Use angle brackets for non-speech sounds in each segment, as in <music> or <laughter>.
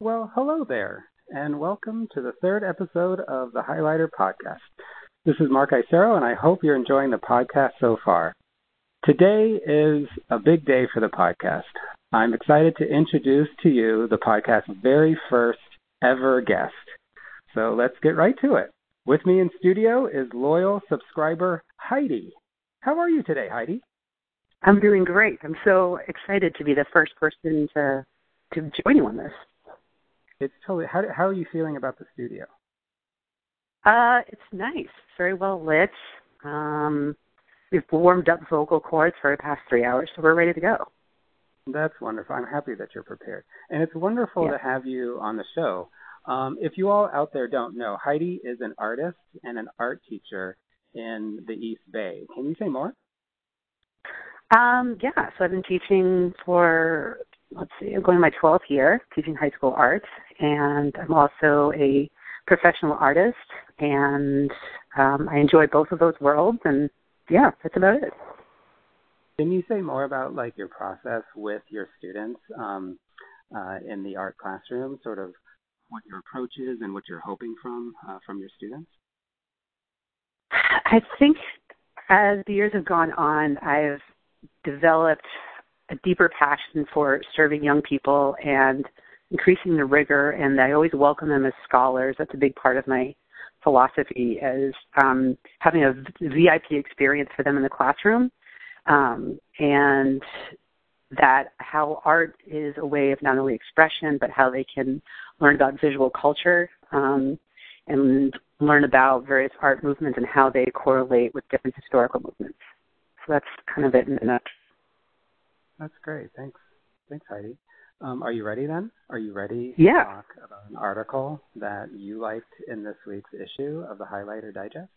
Well, hello there, and welcome to the third episode of the Highlighter Podcast. This is Mark Isero, and I hope you're enjoying the podcast so far. Today is a big day for the podcast. I'm excited to introduce to you the podcast's very first ever guest. So let's get right to it. With me in studio is loyal subscriber Heidi. How are you today, Heidi? I'm doing great. I'm so excited to be the first person to to join you on this. It's totally. How how are you feeling about the studio? Uh, it's nice. Very well lit. Um, we've warmed up vocal cords for the past three hours, so we're ready to go. That's wonderful. I'm happy that you're prepared, and it's wonderful yeah. to have you on the show. Um, if you all out there don't know, Heidi is an artist and an art teacher in the East Bay. Can you say more? Um, yeah, so I've been teaching for let's see, I'm going my 12th year teaching high school art, and I'm also a professional artist, and um, I enjoy both of those worlds, and yeah, that's about it. Can you say more about like your process with your students um, uh, in the art classroom? Sort of what your approach is and what you're hoping from uh, from your students. I think as the years have gone on, I've developed a deeper passion for serving young people and increasing the rigor and I always welcome them as scholars. That's a big part of my philosophy as um, having a VIP experience for them in the classroom. Um, and that how art is a way of not only expression but how they can learn about visual culture um, and learn about various art movements and how they correlate with different historical movements. So that's kind of it in a nutshell. That's great. Thanks. Thanks, Heidi. Um, are you ready then? Are you ready yeah. to talk about an article that you liked in this week's issue of the Highlighter Digest?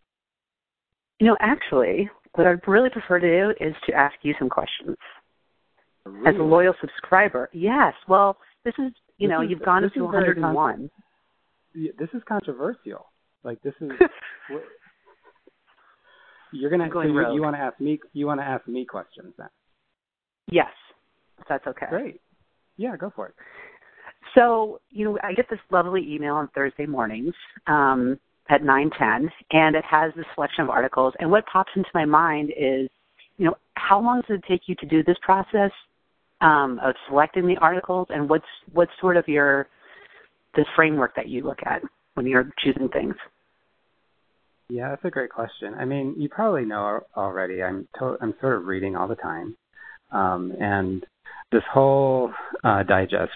You know, actually, what I'd really prefer to do is to ask you some questions. Really? As a loyal subscriber. Yes. Well, this is, you this know, is, you've gone to 101. Con- this is controversial. Like this is <laughs> You're going to so you, you want to ask me you want to ask me questions then. Yes, if that's okay. Great. Yeah, go for it. So, you know, I get this lovely email on Thursday mornings um, at 9:10, and it has this selection of articles. And what pops into my mind is, you know, how long does it take you to do this process um, of selecting the articles, and what's what's sort of your the framework that you look at when you're choosing things? Yeah, that's a great question. I mean, you probably know already. I'm to- I'm sort of reading all the time, um, and this whole uh, digest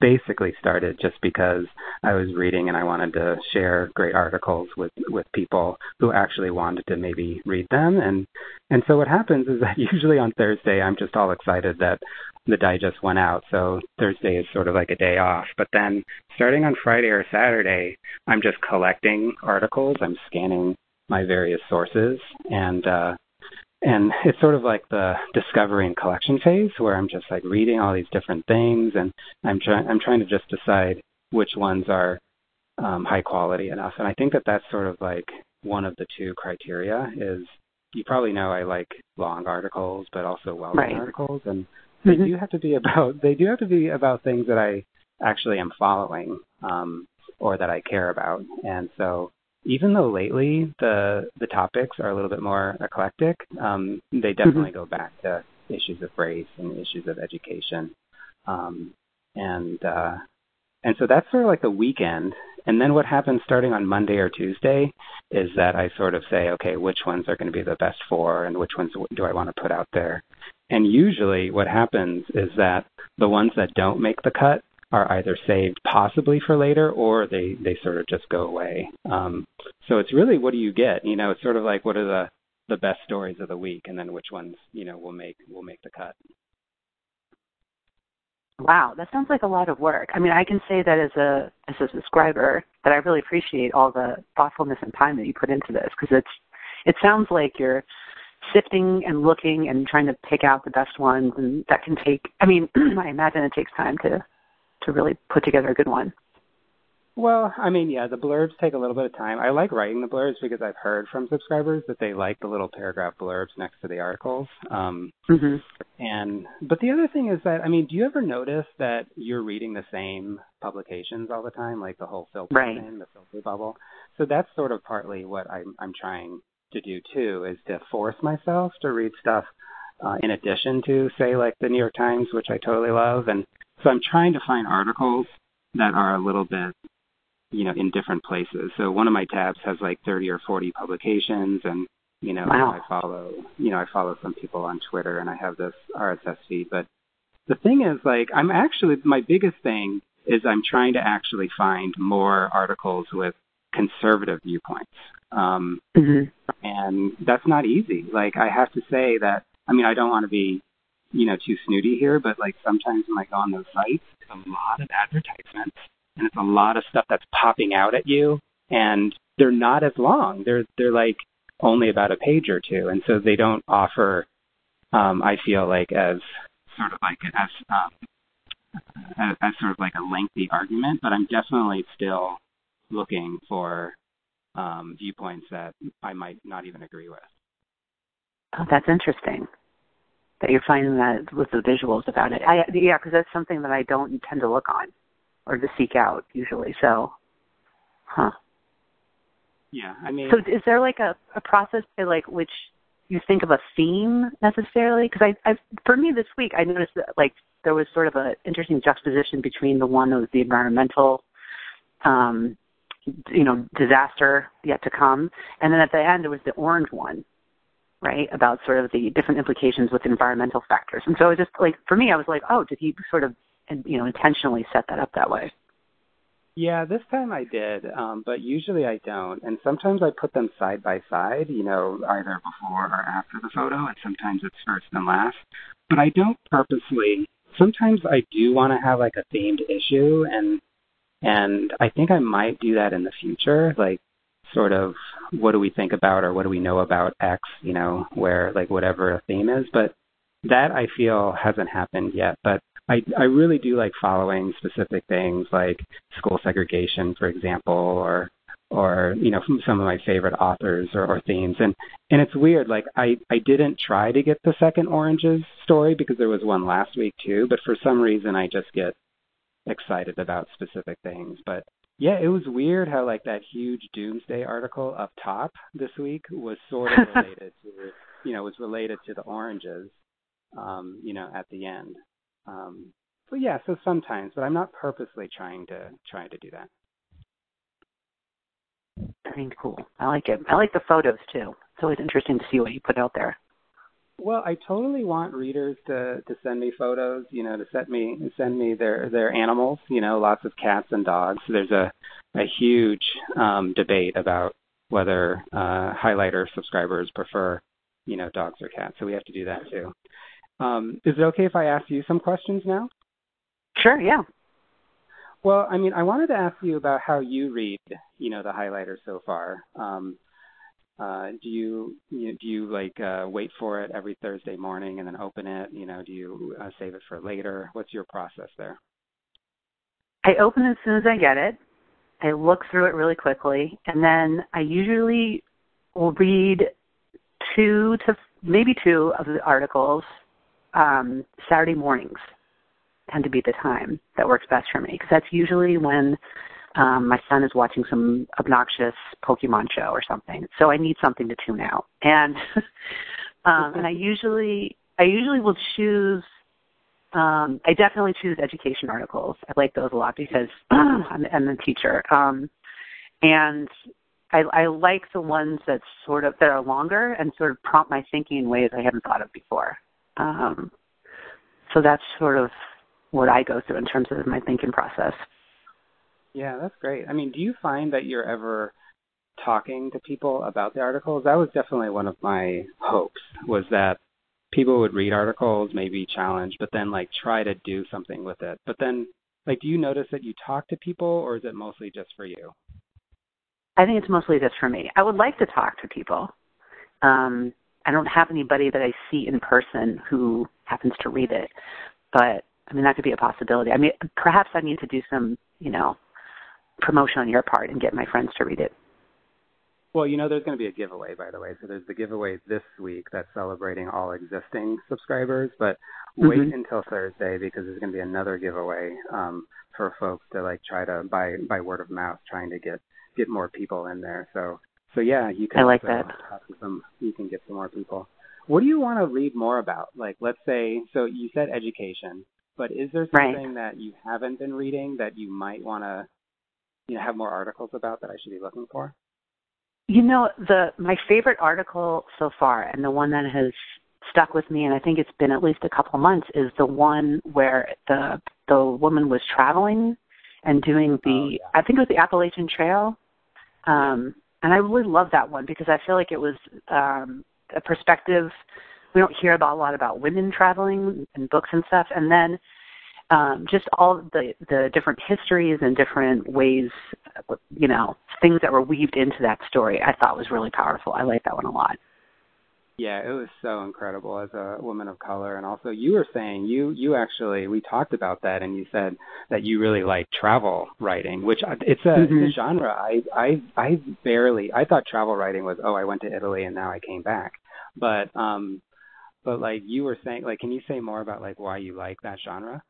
basically started just because I was reading and I wanted to share great articles with with people who actually wanted to maybe read them. And and so what happens is that <laughs> usually on Thursday I'm just all excited that the digest went out. So Thursday is sort of like a day off. But then starting on Friday or Saturday I'm just collecting articles. I'm scanning my various sources. And uh and it's sort of like the discovery and collection phase where I'm just like reading all these different things and I'm trying I'm trying to just decide which ones are um, high quality enough. And I think that that's sort of like one of the two criteria is you probably know I like long articles but also well written right. articles and they mm-hmm. do have to be about they do have to be about things that I actually am following um, or that I care about. And so even though lately the the topics are a little bit more eclectic, um, they definitely mm-hmm. go back to issues of race and issues of education, um, and uh, and so that's sort of like the weekend. And then what happens starting on Monday or Tuesday is that I sort of say, okay, which ones are going to be the best four, and which ones do I want to put out there. And usually, what happens is that the ones that don't make the cut are either saved possibly for later or they they sort of just go away. Um, so it's really what do you get? You know, it's sort of like what are the the best stories of the week, and then which ones you know will make will make the cut. Wow, that sounds like a lot of work. I mean, I can say that as a as a subscriber that I really appreciate all the thoughtfulness and time that you put into this because it's it sounds like you're sifting and looking and trying to pick out the best ones and that can take I mean, <clears throat> I imagine it takes time to to really put together a good one. Well, I mean, yeah, the blurbs take a little bit of time. I like writing the blurbs because I've heard from subscribers that they like the little paragraph blurbs next to the articles. Um, mm-hmm. And but the other thing is that I mean, do you ever notice that you're reading the same publications all the time, like the whole filter right. thing, the filter bubble? So that's sort of partly what I'm I'm trying to do too, is to force myself to read stuff uh, in addition to say like the New York Times, which I totally love, and so I'm trying to find articles that are a little bit you know, in different places. So one of my tabs has like 30 or 40 publications and, you know, wow. I follow, you know, I follow some people on Twitter and I have this RSS feed. But the thing is like, I'm actually, my biggest thing is I'm trying to actually find more articles with conservative viewpoints. Um, mm-hmm. and that's not easy. Like I have to say that, I mean, I don't want to be, you know, too snooty here, but like sometimes when I go on those sites, it's a lot of advertisements and it's a lot of stuff that's popping out at you and they're not as long. They're they're like only about a page or two and so they don't offer um i feel like as sort of like as um as, as sort of like a lengthy argument but i'm definitely still looking for um viewpoints that i might not even agree with. Oh that's interesting that you're finding that with the visuals about it i yeah because that's something that i don't tend to look on or to seek out usually. So, huh. Yeah, I mean. So is there like a a process to like which you think of a theme necessarily? Because I, I, for me this week, I noticed that like there was sort of an interesting juxtaposition between the one that was the environmental, um, you know, disaster yet to come, and then at the end there was the orange one, right, about sort of the different implications with environmental factors. And so it was just like for me, I was like, oh, did he sort of you know intentionally set that up that way. Yeah, this time I did, um, but usually I don't. And sometimes I put them side by side, you know, either before or after the photo, and sometimes it's first and last. But I don't purposely. Sometimes I do want to have like a themed issue, and and I think I might do that in the future, like sort of what do we think about or what do we know about X, you know, where like whatever a theme is. But that I feel hasn't happened yet. But I I really do like following specific things like school segregation, for example, or or you know some of my favorite authors or, or themes and and it's weird like i i didn't try to get the second oranges story because there was one last week too but for some reason i just get excited about specific things but yeah it was weird how like that huge doomsday article up top this week was sort of <laughs> related to you know was related to the oranges um you know at the end um, so yeah, so sometimes, but I'm not purposely trying to trying to do that. Very cool. I like it. I like the photos too. It's always interesting to see what you put out there. Well, I totally want readers to to send me photos. You know, to send me send me their their animals. You know, lots of cats and dogs. There's a a huge um, debate about whether uh, highlighter subscribers prefer you know dogs or cats. So we have to do that too. Um, is it okay if I ask you some questions now? Sure, yeah. Well, I mean, I wanted to ask you about how you read, you know, the highlighter so far. Um, uh, do you, you do you like uh, wait for it every Thursday morning and then open it? You know, do you uh, save it for later? What's your process there? I open it as soon as I get it. I look through it really quickly, and then I usually will read two to maybe two of the articles um, Saturday mornings tend to be the time that works best for me because that's usually when um, my son is watching some obnoxious Pokemon show or something. So I need something to tune out, and <laughs> um, and I usually I usually will choose. Um, I definitely choose education articles. I like those a lot because <clears throat> I'm, I'm a teacher, um, and I, I like the ones that sort of that are longer and sort of prompt my thinking in ways I haven't thought of before. Um, so that's sort of what I go through in terms of my thinking process. Yeah, that's great. I mean, do you find that you're ever talking to people about the articles? That was definitely one of my hopes was that people would read articles, maybe challenge, but then like try to do something with it. But then like do you notice that you talk to people or is it mostly just for you? I think it's mostly just for me. I would like to talk to people. Um I don't have anybody that I see in person who happens to read it, but I mean that could be a possibility. I mean, perhaps I need to do some, you know, promotion on your part and get my friends to read it. Well, you know, there's going to be a giveaway, by the way. So there's the giveaway this week that's celebrating all existing subscribers, but mm-hmm. wait until Thursday because there's going to be another giveaway um, for folks to like try to by by word of mouth, trying to get get more people in there. So so yeah, you can. I like that. Some, you can get some more people. What do you want to read more about? Like, let's say, so you said education, but is there something right. that you haven't been reading that you might want to, you know, have more articles about that I should be looking for? You know, the my favorite article so far, and the one that has stuck with me, and I think it's been at least a couple of months, is the one where the the woman was traveling and doing the oh, yeah. I think it was the Appalachian Trail, um, and I really love that one because I feel like it was um, a perspective we don't hear about a lot about women traveling and books and stuff, and then um, just all the the different histories and different ways, you know, things that were weaved into that story. I thought was really powerful. I like that one a lot. Yeah, it was so incredible as a woman of color, and also you were saying you you actually we talked about that, and you said that you really like travel writing, which it's a, mm-hmm. it's a genre I I I barely I thought travel writing was oh I went to Italy and now I came back, but um but like you were saying like can you say more about like why you like that genre?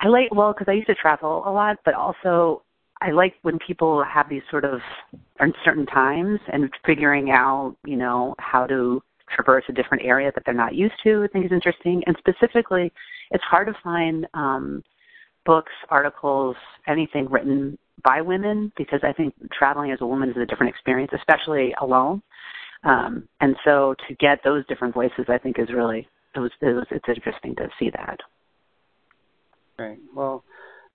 I like well because I used to travel a lot, but also I like when people have these sort of uncertain times and figuring out, you know, how to traverse a different area that they're not used to. I think is interesting, and specifically, it's hard to find um, books, articles, anything written by women because I think traveling as a woman is a different experience, especially alone. Um, and so to get those different voices, I think is really it it's interesting to see that. Great. Well,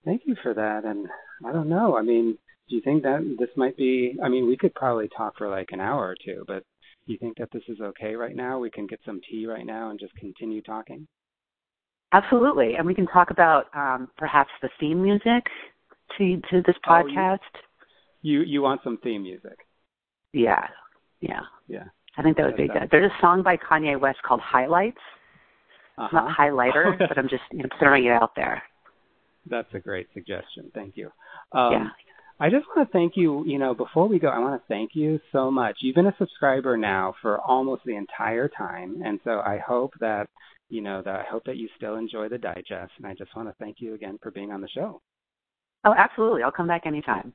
thank you for that. And I don't know. I mean, do you think that this might be? I mean, we could probably talk for like an hour or two, but do you think that this is okay right now? We can get some tea right now and just continue talking. Absolutely, and we can talk about um, perhaps the theme music to to this podcast. Oh, you, you you want some theme music? Yeah, yeah, yeah. I think that would be good. There's a song by Kanye West called Highlights. Uh-huh. Not highlighter, <laughs> but I'm just you know throwing it out there. That's a great suggestion. Thank you. Um, yeah. I just want to thank you. You know, before we go, I want to thank you so much. You've been a subscriber now for almost the entire time, and so I hope that you know that I hope that you still enjoy the digest. And I just want to thank you again for being on the show. Oh, absolutely. I'll come back anytime.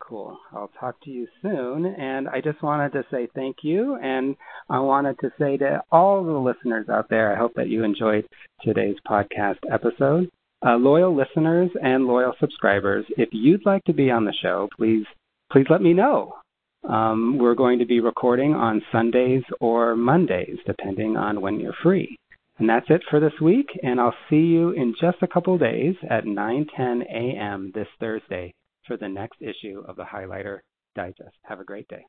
Cool. I'll talk to you soon. And I just wanted to say thank you. And I wanted to say to all the listeners out there, I hope that you enjoyed today's podcast episode. Uh, loyal listeners and loyal subscribers, if you'd like to be on the show, please please let me know. Um, we're going to be recording on Sundays or Mondays, depending on when you're free. And that's it for this week, and I'll see you in just a couple days at 9:10 a.m. this Thursday for the next issue of the Highlighter Digest. Have a great day.